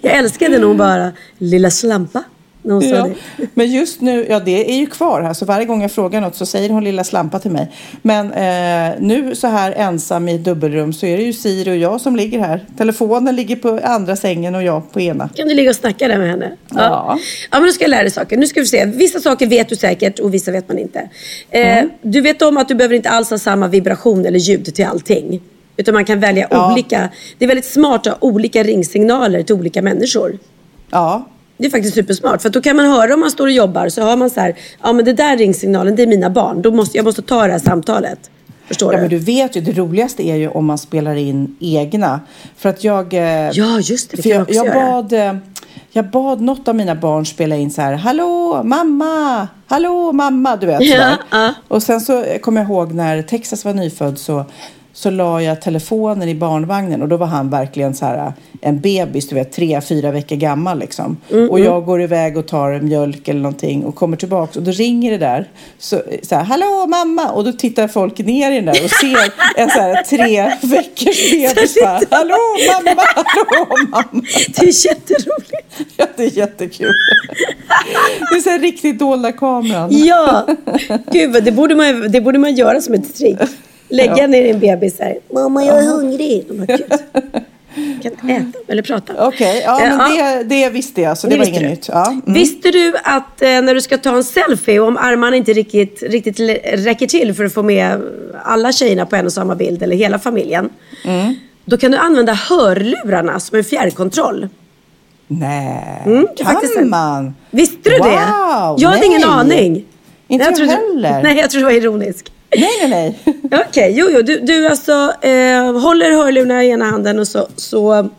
Jag älskade hon bara, lilla slampa. Ja. Men just nu, ja det är ju kvar här. Så varje gång jag frågar något så säger hon lilla slampa till mig. Men eh, nu så här ensam i dubbelrum så är det ju Siri och jag som ligger här. Telefonen ligger på andra sängen och jag på ena. Kan du ligga och snacka där med henne? Ja. Ja, men då ska jag lära dig saker. Nu ska vi se. Vissa saker vet du säkert och vissa vet man inte. Eh, Mm. Du vet om att du behöver inte alls ha samma vibration eller ljud till allting. Utan man kan välja Ja. olika. Det är väldigt smart att ha olika ringsignaler till olika människor. Ja, Det är faktiskt supersmart. För då kan man höra om man står och jobbar så hör man så här. Ja men det där ringsignalen det är mina barn. Då måste, jag måste ta det här samtalet. Förstår Ja, du? men du vet ju, det roligaste är ju om man spelar in egna. För att jag... eh, Ja just det, det kan jag jag, också jag, göra. bad, eh, jag bad något av mina barn spela in så här, hallå mamma, hallå mamma, du vet Ja, ja. Och sen så kommer jag ihåg när Texas var nyfödd så, så la jag telefonen i barnvagnen och då var han verkligen så här en bebis, du vet, tre, fyra veckor gammal liksom. Mm, och jag går iväg och tar mjölk eller någonting och kommer tillbaka och då ringer det där. Så, så här, hallå mamma! Och då tittar folk ner i den där och ser en så här tre veckors bebis bara, hallå mamma, hallå mamma! Det är jätteroligt. Ja, det är jättekul. Det är så här riktigt dolda kameran. Ja, gud det borde, man, det borde man göra som ett trick. Lägga Ja. ner en bebis här. Mamma jag är hungrig. De bara, "Gud, kan äta eller prata. Okej, ja, Eh, men det, det visste jag, så det, var visste inget du. nytt. Ja. Mm. Visste du att eh, när du ska ta en selfie och om armarna inte riktigt, riktigt räcker till för att få med alla tjejerna på en och samma bild eller hela familjen. Mm. Då kan du använda hörlurarna som en fjärrkontroll. Nej, Mm, det kan faktiskt man? Visste du det? Wow, Jag hade ingen nej. aning. Inte jag trodde- heller. Nej, jag tror det var ironisk. Nej, nej, nej. Okej, jo, jo. Du, du alltså eh, håller hörlurarna i ena handen och så, så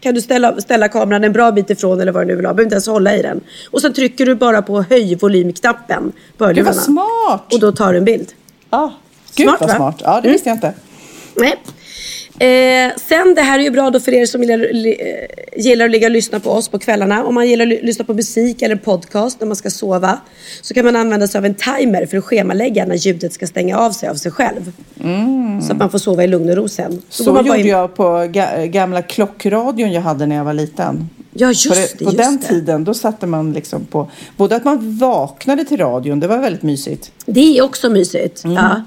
kan du ställa, ställa kameran en bra bit ifrån eller vad du nu vill ha. Du behöver inte ens hålla i den. Och sen trycker du bara på höj volymknappen på Gud hörlurarna. vad smart. Och då tar du en bild. Ah, gud Smart, vad va? smart. Ja, det Mm. visste jag inte. Nej. Eh, sen, det här är ju bra då för er som gillar, eh, gillar att ligga och lyssna på oss på kvällarna. Om man gillar att ly- lyssna på musik eller podcast när man ska sova. Så kan man använda sig av en timer för att schemalägga när ljudet ska stänga av sig av sig själv. Så att man får sova i lugn och ro sen. Då Så gjorde in- jag på ga- gamla klockradion jag hade när jag var liten. Ja, just på det. på just den det. tiden då satte man liksom på, både att man vaknade till radion, det var väldigt mysigt. Det är också mysigt. Ja.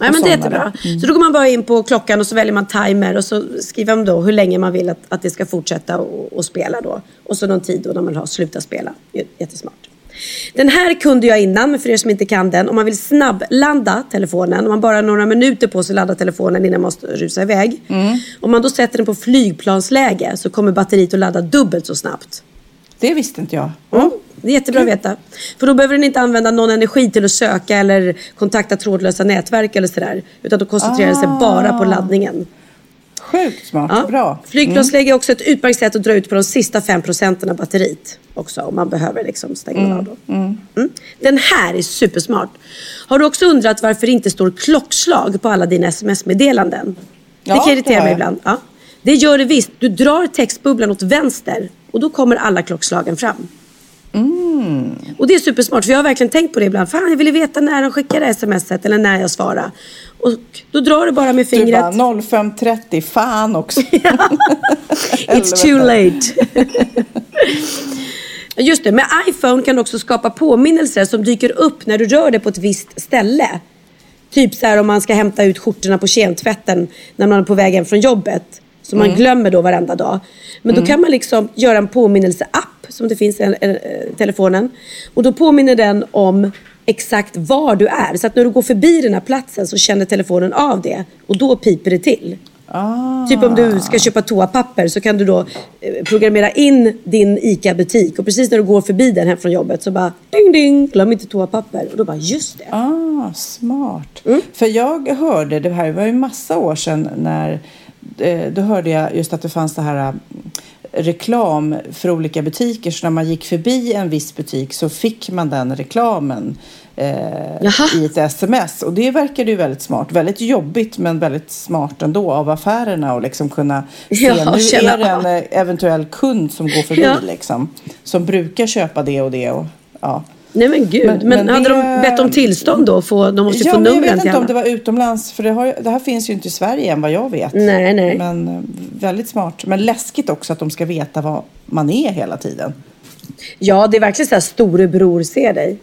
Nej, men det är jättebra. Så då går man bara in på klockan och så väljer man timer och så skriver man då hur länge man vill att, att det ska fortsätta och, och spela då. Och så någon tid då när man har slutat spela. Jättesmart. Den här kunde jag innan, men för er som inte kan den. Om man vill snabbladda telefonen, om man bara har några minuter på sig att ladda telefonen innan man måste rusa iväg. Om man då sätter den på flygplansläge så kommer batteriet att ladda dubbelt så snabbt. Det visste inte jag. Mm. Det är jättebra att veta. För då behöver den inte använda någon energi till att söka eller kontakta trådlösa nätverk eller sådär. Utan då koncentrerar den sig bara på laddningen. Sjukt smart. Ja. Bra. Flygplansläge är också ett utmärkt sätt att dra ut på de sista 5 procenten av batteriet. Också om man behöver liksom stänga av då. Mm. Den här är supersmart. Har du också undrat varför det inte står klockslag på alla dina sms-meddelanden? Ja, det kan irritera mig ibland. Ja. Det gör det visst. Du drar textbubblan åt vänster och då kommer alla klockslagen fram. Och det är supersmart för jag har verkligen tänkt på det ibland. Fan jag ville veta när de skickade smset eller när jag svarade. Och då drar du bara med Du fingret. bara 05.30, fan också. It's too late. Just det, med iPhone kan du också skapa påminnelser som dyker upp när du rör dig på ett visst ställe. Typ så här om man ska hämta ut skjortorna på kemtvätten när man är på väg hem från jobbet. Som man glömmer då varenda dag. Men då kan man liksom göra en påminnelseapp som det finns i eh, telefonen. Och då påminner den om exakt var du är. Så att när du går förbi den här platsen så känner telefonen av det. Och då piper det till. Typ om du ska köpa toapapper så kan du då eh, programmera in din ICA-butik och precis när du går förbi den här från jobbet så bara ding ding, glöm inte toapapper. Och då bara just det. Ah, smart. Mm. För jag hörde, det här var ju massa år sedan när, eh, då hörde jag just att det fanns det här reklam för olika butiker. Så när man gick förbi en viss butik så fick man den reklamen eh, i ett sms. Och det verkade ju väldigt smart. Väldigt jobbigt men väldigt smart ändå av affärerna och liksom kunna se Ja, nu känna- är det en eh, eventuell kund som går förbi Ja. liksom. Som brukar köpa det och det och ja. Nej men gud. Men, Men- men hade det- de bett om tillstånd då? Få, de måste ju Ja, få men jag numren vet inte om det alla. var utomlands, för det, har, det här finns ju inte i Sverige än vad jag vet. Nej, nej. Men eh, väldigt smart. Men läskigt också att de ska veta vad man är hela tiden. Ja, det är verkligen så här storebror ser dig.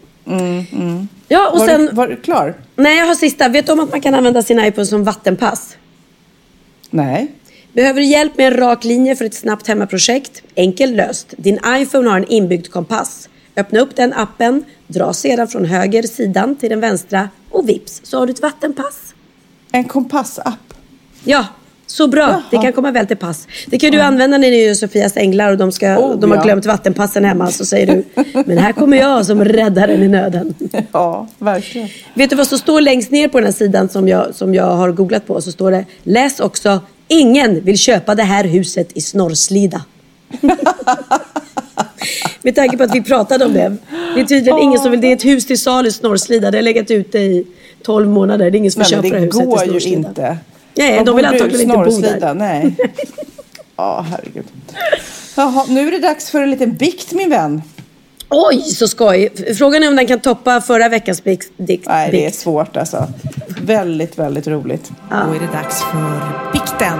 Ja, och var, sen... du, var du klar? Nej, jag har sista. Vet du om att man kan använda sin iPhone som vattenpass? Nej. Behöver du hjälp med en rak linje för ett snabbt hemmaprojekt? Enkel löst. Din iPhone har en inbyggd kompass. Öppna upp den appen, dra sedan från höger sidan till den vänstra och vips så har du ett vattenpass. En kompassapp. Ja, så bra. Jaha. Det kan komma väl till pass. Det kan du använda när ni gör Sofias änglar och de, ska, Oh, de har ja. glömt vattenpassen hemma. Så säger du, men här kommer jag som räddaren i nöden. Ja, verkligen. Vet du vad som står längst ner på den här sidan som jag, som jag har googlat på? Så står det, läs också, ingen vill köpa det här huset i Snorrslida. Med tanke på att vi pratade om det. Det är tydligen ingen som vill, det är ett hus till salu i Snorrslida. Det har legat ute i 12 månader. Det är ingen som vill köpa det det huset i går ju inte. Nej, Vad de vill antagligen inte bo där. Nej. Ja, herregud. Jaha, nu är det dags för en liten bikt, min vän. Oj, så skoj. Frågan är om den kan toppa förra veckans bikt. dikt- Nej, det är bikt. svårt alltså. Väldigt, väldigt roligt. Ja. Då är det dags för bikten.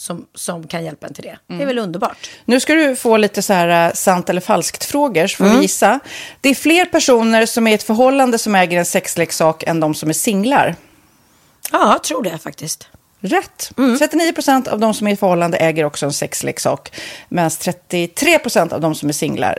som, som kan hjälpa en till det. Det är väl underbart. Nu ska du få lite så här eh, sant eller falskt-frågor, så får vi gissa. Det är fler personer som är i ett förhållande som äger en sexleksak än de som är singlar. Ja, jag tror det faktiskt. Rätt. 39 procent av de som är i förhållande äger också en sexleksak. Medan 33 procent av de som är singlar,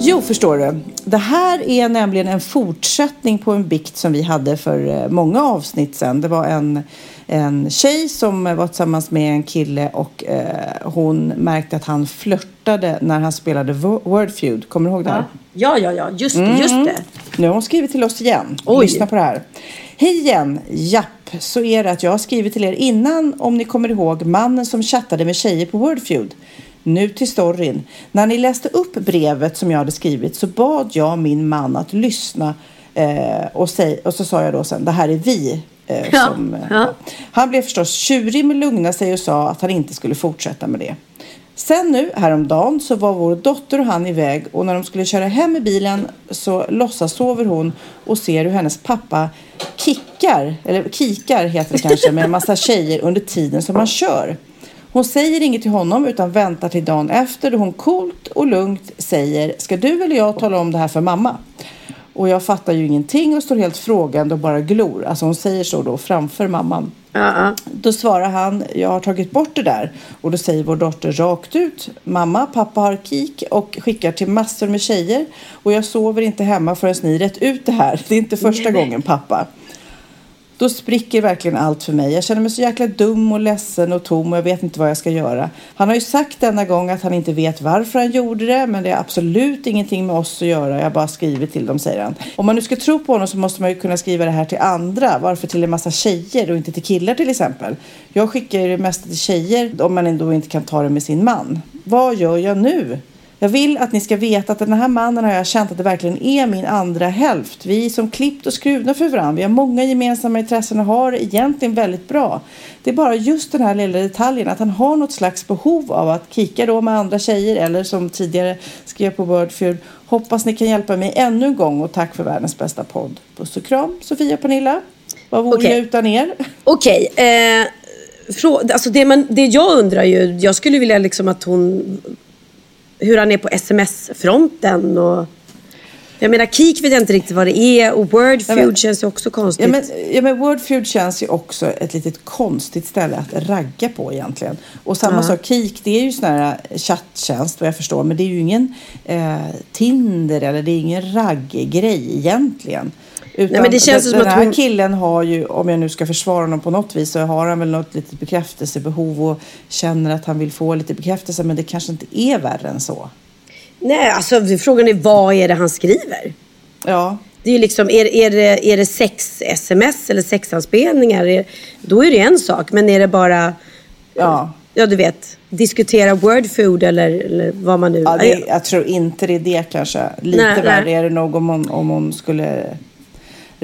Jo, förstår du. Det här är nämligen en fortsättning på en bikt som vi hade för eh, många avsnitt sedan. Det var en, en tjej som var tillsammans med en kille och eh, hon märkte att han flörtade när han spelade Wo- Wordfeud. Kommer du ihåg det? här? Ja, ja, ja, just, det, just det. Nu har hon skrivit till oss igen. Oj. Lyssna på det här. Hej igen! Japp, så är det att jag har skrivit till er innan om ni kommer ihåg mannen som chattade med tjejer på Wordfeud. Nu till storyn. När ni läste upp brevet som jag hade skrivit så bad jag min man att lyssna eh, och, säg, och så sa jag då sen, det här är vi. Eh, Ja, som, eh, ja. Han blev förstås tjurig men lugnade sig och sa att han inte skulle fortsätta med det. Sen nu, häromdagen, så var vår dotter och han iväg och när de skulle köra hem i bilen så låtsas sover hon och ser hur hennes pappa kickar, eller kikar heter det kanske, med en massa tjejer under tiden som han kör. Hon säger inget till honom utan väntar till dagen efter då hon coolt och lugnt säger Ska du eller jag tala om det här för mamma? Och jag fattar ju ingenting och står helt frågande och bara glor. Alltså hon säger så då framför mamman. Då svarar han, jag har tagit bort det där. Och då säger vår dotter rakt ut, mamma, pappa har kik och skickar till massor med tjejer. Och jag sover inte hemma förrän ni rätt ut det här. Det är inte första gången pappa. Då spricker verkligen allt för mig. Jag känner mig så jäkla dum och ledsen och tom och jag vet inte vad jag ska göra. Han har ju sagt denna gång att han inte vet varför han gjorde det, men det har absolut ingenting med oss att göra. Jag har bara skrivit till dem, säger han. Om man nu ska tro på honom så måste man ju kunna skriva det här till andra. Varför till en massa tjejer och inte till killar till exempel? Jag skickar ju det mesta till tjejer om man ändå inte kan ta det med sin man. Vad gör jag nu? Jag vill att ni ska veta att den här mannen har jag känt att det verkligen är min andra hälft. Vi är som klippt och skurna för varandra. Vi har många gemensamma intressen och har det egentligen väldigt bra. Det är bara just den här lilla detaljen att han har något slags behov av att kika då med andra tjejer eller som tidigare skrev på Wordfeud. Hoppas ni kan hjälpa mig ännu en gång och tack för världens bästa podd. Puss och kram Sofia och Pernilla. Vad vore Okej. jag utan er? Okej. Eh, frå- alltså det, man, det jag undrar ju, jag skulle vilja liksom att hon... Hur han är på sms-fronten och... Jag menar, Kik vet jag inte riktigt vad det är och Wordfeud men- känns ju också konstigt. Ja men, ja, men Wordfeud känns ju också ett litet konstigt ställe att ragga på egentligen. Och samma Ja. sak, Kik, det är ju sån här chatttjänst vad jag förstår. Men det är ju ingen eh, Tinder eller det är ingen ragggrej egentligen. Utan men det känns den, som den att här hon- killen har ju, om jag nu ska försvara honom på något vis, så har han väl något litet bekräftelsebehov och känner att han vill få lite bekräftelse. Men det kanske inte är värre än så. Nej, alltså frågan är vad är det han skriver? Ja. Det är ju liksom, är, är det, är det sex-sms eller sexanspelningar? Då är det en sak. Men är det bara, Ja. ja du vet, diskutera wordfood eller, eller vad man nu... Ja, det, jag tror inte det är det kanske. Lite Nej, nej. värre är det nog om hon, om hon skulle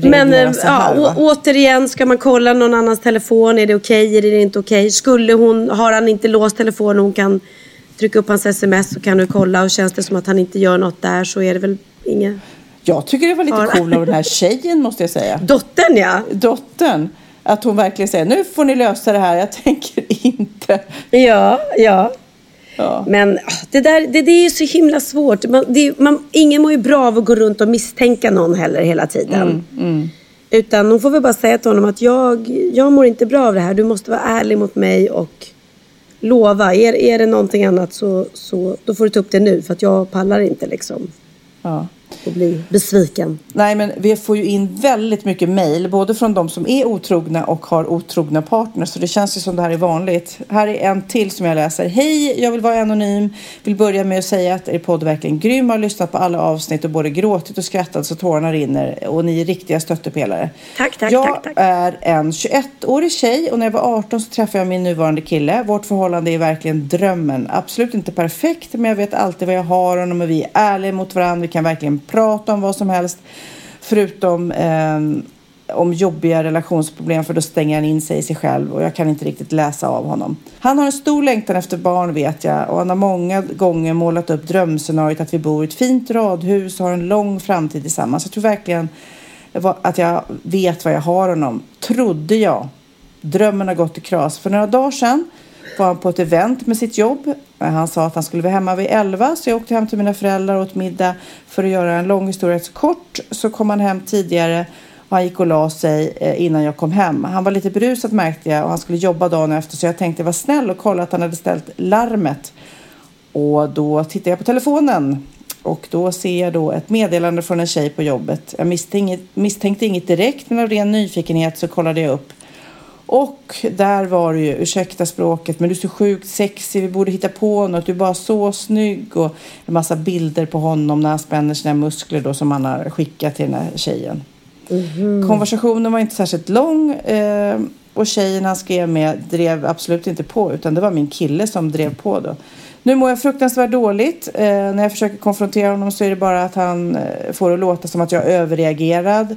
Men eh, här. ja, återigen, ska man kolla någon annans telefon? Är det okej? Är det inte okej? Skulle hon, har han inte låst telefonen och hon kan trycka upp hans sms så kan du kolla och känns det som att han inte gör något där så är det väl inget... Jag tycker det var lite Ja. cool av den här tjejen måste jag säga. Dottern ja! Dottern. Att hon verkligen säger nu får ni lösa det här, jag tänker inte. Ja, ja. Ja. Men ah, det där det, det är ju så himla svårt. Man, det, man, ingen mår ju bra av att gå runt och misstänka någon heller hela tiden. Utan hon får väl bara säga till honom att jag, jag mår inte bra av det här. Du måste vara ärlig mot mig och lova. Är, är det någonting annat så, så då får du ta upp det nu. För att jag pallar inte liksom. Ja. Och bli besviken. Nej, men vi får ju in väldigt mycket mejl, både från de som är otrogna och har otrogna partners. Så det känns ju som det här är vanligt. Här är en till som jag läser. Hej, jag vill vara anonym. Vill börja med att säga att er podd är verkligen grym. Jag har lyssnat på alla avsnitt och både gråtit och skrattat så tårarna rinner. Och ni är riktiga stöttepelare. Tack, tack, jag tack, tack. är en 21-årig tjej och när jag var 18 så träffade jag min nuvarande kille. Vårt förhållande är verkligen drömmen. Absolut inte perfekt, men jag vet alltid vad jag har honom och vi är ärliga mot varandra. Vi kan verkligen prata om vad som helst. Förutom eh, om jobbiga relationsproblem för då stänger han in sig i sig själv och jag kan inte riktigt läsa av honom. Han har en stor längtan efter barn vet jag och han har många gånger målat upp drömscenariot att vi bor i ett fint radhus och har en lång framtid tillsammans. Jag tror verkligen att jag vet vad jag har honom. Trodde jag. Drömmen har gått i kras. För några dagar sedan var han på ett event med sitt jobb. Eh, han sa att han skulle vara hemma vid 11 så jag åkte hem till mina föräldrar och åt middag. För att göra en lång historia så kort så kom han hem tidigare och han gick och la sig eh, innan jag kom hem. Han var lite berusad märkte jag och han skulle jobba dagen efter så jag tänkte vara snäll och kolla att han hade ställt larmet. Och då tittade jag på telefonen och då ser jag då ett meddelande från en tjej på jobbet. Jag misstänkte, misstänkte inget direkt men av ren nyfikenhet så kollade jag upp. Och där var det ju, ursäkta språket, men du är så sjukt sexig, vi borde hitta på något, du är bara så snygg och en massa bilder på honom när han spänner sina muskler då som han har skickat till den här tjejen. Konversationen var inte särskilt lång eh, och tjejen han skrev med drev absolut inte på utan det var min kille som drev på då. Nu mår jag fruktansvärt dåligt. Eh, när jag försöker konfrontera honom så är det bara att han eh, får det låta som att jag är överreagerad.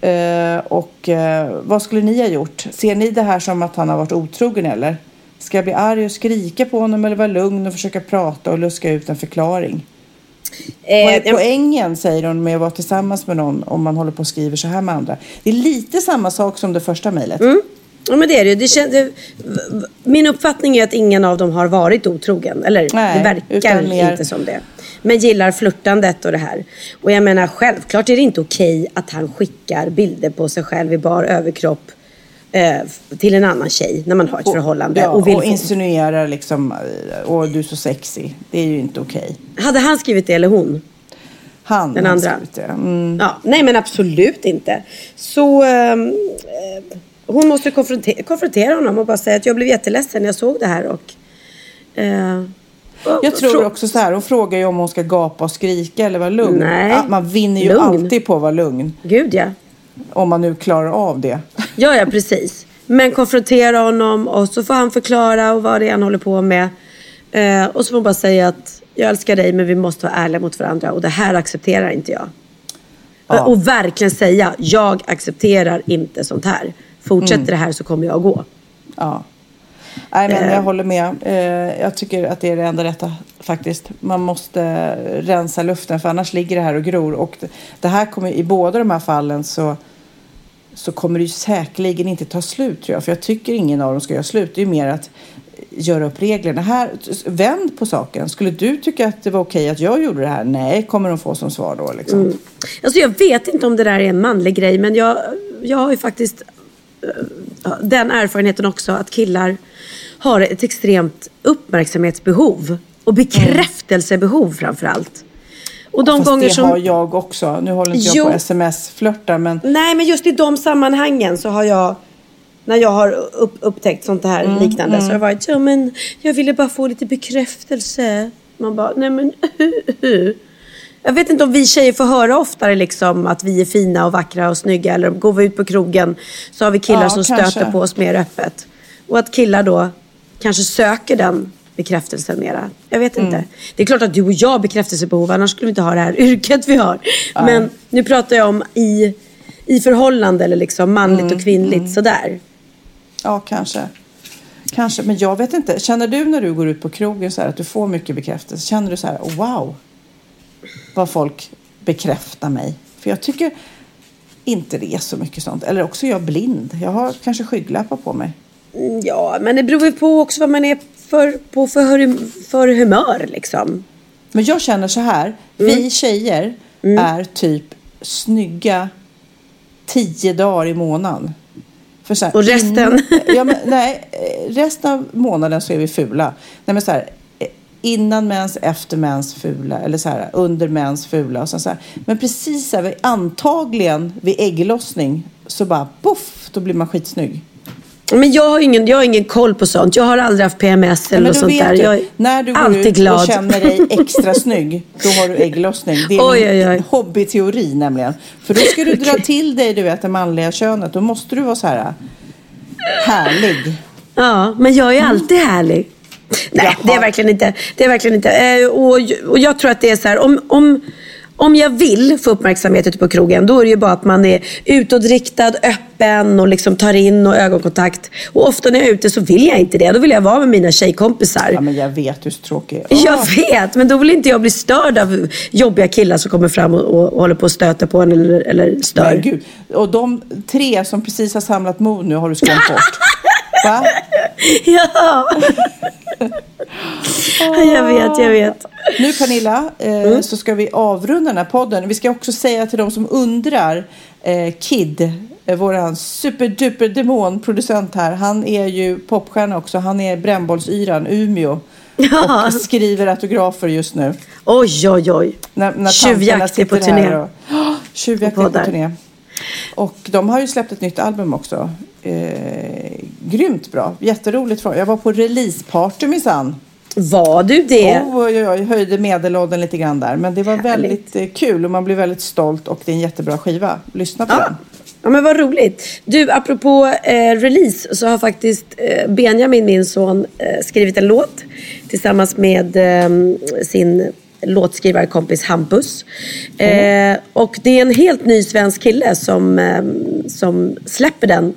Eh, och eh, vad skulle ni ha gjort? Ser ni det här som att han har varit otrogen eller? Ska jag bli arg och skrika på honom eller vara lugn och försöka prata och luska ut en förklaring? Vad är Eh, poängen, säger hon, med att vara tillsammans med någon om man håller på och skriver så här med andra? Det är lite samma sak som det första mejlet. Mm. Ja men det är det. Det kän- det, Min uppfattning är att ingen av dem har varit otrogen. Eller Nej, det verkar inte som det. Men gillar flörtandet och det här. Och jag menar självklart är det inte okej att han skickar bilder på sig själv i bar överkropp eh, till en annan tjej när man har ett förhållande. Ja, och och, vill få- insinuerar liksom, eh, åh du är så sexig. Det är ju inte okej. Hade han skrivit det eller hon? Han Den andra? skrivit det. Mm. Ja, nej men absolut inte. Så ehm, eh, hon måste konfrontera, konfrontera honom och bara säga att jag blev jätteledsen när jag såg det här. Och, eh, Jag tror frå- också så här, hon frågar ju om hon ska gapa och skrika eller vara lugn. Nej. Ja, man vinner ju Lugn. alltid på att vara lugn. Gud ja. Om man nu klarar av det. Ja, ja precis. Men konfrontera honom och så får han förklara och vad det är han håller på med. Eh, och så får man bara säga att jag älskar dig men vi måste vara ärliga mot varandra och det här accepterar inte jag. Ja. Och verkligen säga, jag accepterar inte sånt här. Fortsätter Mm. det här så kommer jag gå. Ja. Nej, men Eh. jag håller med. Eh, Jag tycker att det är det enda rätta faktiskt. Man måste rensa luften för annars ligger det här och gror. Och det- här kommer, i båda de här fallen så, så kommer det ju säkerligen inte ta slut tror jag. För jag tycker ingen av dem ska göra slut. Det är ju mer att göra upp reglerna. Här, vänd på saken. Skulle du tycka att det var okej att jag gjorde det här? Nej, kommer de få som svar då liksom. Mm. Alltså jag vet inte om det där är en manlig grej men jag, jag har ju faktiskt eh, den erfarenheten också att killar har ett extremt uppmärksamhetsbehov och bekräftelsebehov framför allt. Och de Fast gånger det som... har jag också. Nu håller inte jag Jo. på sms-flörtar men Nej men just i de sammanhangen så har jag när jag har upp, upptäckt sånt här Mm, liknande så har det varit ja men jag ville bara få lite bekräftelse. Man bara nej men Jag vet inte om vi tjejer får höra oftare liksom att vi är fina och vackra och snygga eller går vi ut på krogen så har vi killar Ja, som kanske. stöter på oss mer öppet. Och att killar då kanske söker den bekräftelsen mera. Jag vet Mm. inte. Det är klart att du och jag har bekräftelsebehov annars skulle vi inte ha det här yrket vi har. Men nu pratar jag om i, i förhållande eller liksom manligt Mm, och kvinnligt sådär. Ja, kanske. Kanske, men jag vet inte. Känner du när du går ut på krogen så här att du får mycket bekräftelse? Känner du så här, wow, vad folk bekräftar mig? För jag tycker, inte det är så mycket sånt. Eller också är jag blind. Jag har kanske skygglappar på mig. Mm, Ja, men det beror ju på också vad man är för, på för, hur- för humör liksom. Men jag känner så här. Mm. Vi tjejer är typ snygga tio dagar i månaden. Här, Och resten? ja, men, nej, eh, resten av månaden så är vi fula. Nej, men så här, innan mens, efter mens fula. Eller så här, under mens fula. Och så här. Men precis så här, antagligen vid ägglossning så bara poff, då blir man skitsnygg. Men jag har ingen, jag har ingen koll på sånt. Jag har aldrig haft PMS eller men något sånt där. du, Jag är när du alltid ut glad. och känner dig extra snygg, då har du ägglossning. Det är Oj, min oj, oj. hobbyteori nämligen. För då ska du dra Okej. till dig, du vet, det manliga könet. Då måste du vara så här härlig. Ja, men jag är alltid härlig. Nej, Jaha. det är verkligen inte. Det är verkligen inte. Eh, och, och jag tror att det är så här, om, om, om jag vill få uppmärksamhet ute på krogen, då är det ju bara att man är utåtriktad, öppen och liksom tar in och ögonkontakt. Och ofta när jag är ute så vill jag inte det. Då vill jag vara med mina tjejkompisar. Ja, men jag vet hur tråkig jag är. Jag vet, men då vill inte jag bli störd av jobbiga killar som kommer fram och, och, och håller på och stöter på en eller, eller stör. Men gud. Och de tre som precis har samlat mod nu har du skrämt bort. Va? Ja. jag vet, jag vet. Nu Pernilla, eh, Mm. så ska vi avrunda den här podden. Vi ska också säga till de som undrar, eh, Kid, eh, våran superduper demonproducent här, han är ju popstjärna också. Han är brännbollsyran Umeå Ja. och skriver autografer just nu. Oj, oj, oj. När, när Tjuvjakt är på turné. Och, oh, tjuvjakt är på turné. Och de har ju släppt ett nytt album också. Eh, grymt bra. Jätteroligt. Jag var på releaseparty minsann. Var du det? Oj, oj, höjde medelåldern lite grann där. Men det var väldigt eh, kul och man blir väldigt stolt och det är en jättebra skiva. Lyssna på Ja. den. Ja men vad roligt. Du, apropå eh, release så har faktiskt eh, Benjamin, min son, eh, skrivit en låt tillsammans med eh, sin låtskrivarkompis Hampus. Eh, och det är en helt ny svensk kille som, eh, som släpper den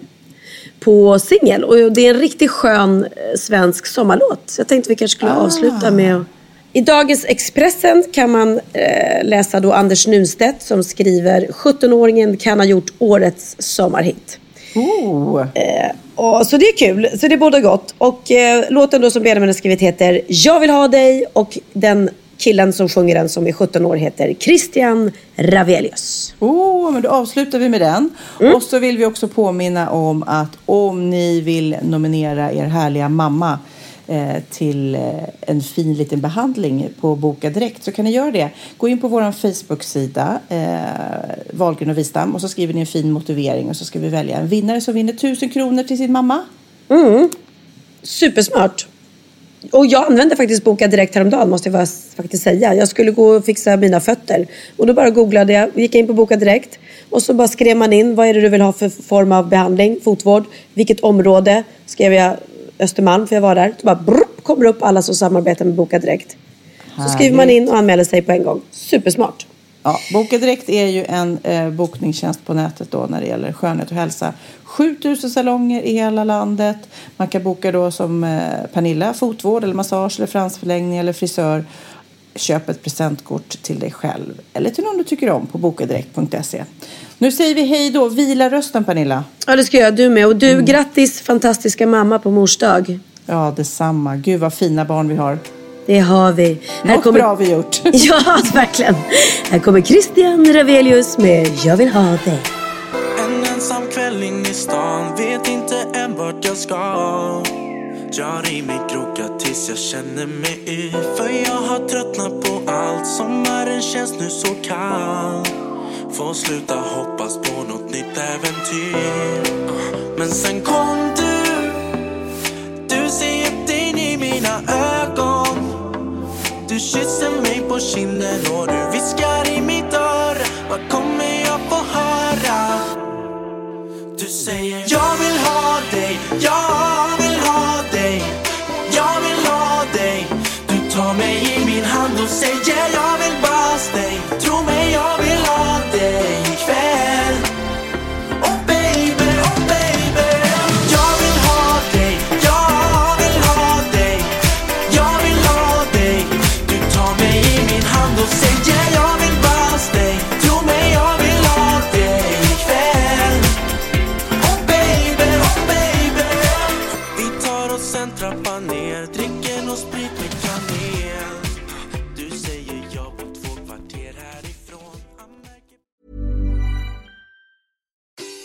på singel. Och det är en riktigt skön eh, svensk sommarlåt. Så jag tänkte vi kanske skulle avsluta med i dagens Expressen kan man eh, läsa då Anders Nunstedt som skriver 17-åringen kan ha gjort årets sommarhit. Oh. Eh, och, så det är kul, så det är både gott. Och eh, låten då som Benjamin har skrivit heter Jag vill ha dig och den killen som sjunger den som är 17 år heter Christian Ravelius. Oh, men då avslutar vi med den. Mm. Och så vill vi också påminna om att om ni vill nominera er härliga mamma eh, till eh, en fin liten behandling på Boka Direkt så kan ni göra det. Gå in på vår Facebook-sida eh, Wahlgren och Wistam och så skriver ni en fin motivering och så ska vi välja en vinnare som vinner tusen kronor till sin mamma. Supersmart. Och jag använde faktiskt Boka Direkt häromdagen måste jag faktiskt säga. Jag skulle gå och fixa mina fötter. Och då bara googlade jag, gick in på Boka Direkt. Och så bara skrev man in, vad är det du vill ha för form av behandling, fotvård, vilket område. Skrev jag Östermalm för jag var där. Så bara brupp, kommer upp alla som samarbetar med Boka Direkt. Så skriver man in och anmäler sig på en gång. Supersmart. Ja, Boka Direkt är ju en eh, bokningstjänst på nätet då när det gäller skönhet och hälsa. 7000 salonger i hela landet. Man kan boka då som eh, Pernilla, fotvård eller massage eller fransförlängning eller frisör. Köp ett presentkort till dig själv eller till någon du tycker om på bokadirekt.se. Nu säger vi hej då. Vila rösten Pernilla. Ja, det ska jag. Du med. Och du, grattis fantastiska mamma på mors dag. Ja, detsamma. Gud vad fina barn vi har. Det har vi. Något bra har vi gjort. Ja, verkligen. Här kommer Christian Ravelius med Jag vill ha dig. En ensam kväll in i stan. Vet inte än vart jag ska. Jag i mig krokar tills jag känner mig yr. För jag har tröttnat på allt Sommaren känns nu så kall. Får sluta hoppas på något nytt äventyr. Men sen kom du. Du ser djupt in i mina ögon. Du kysser mig på kinden och du viskar i mitt öra. Vad kommer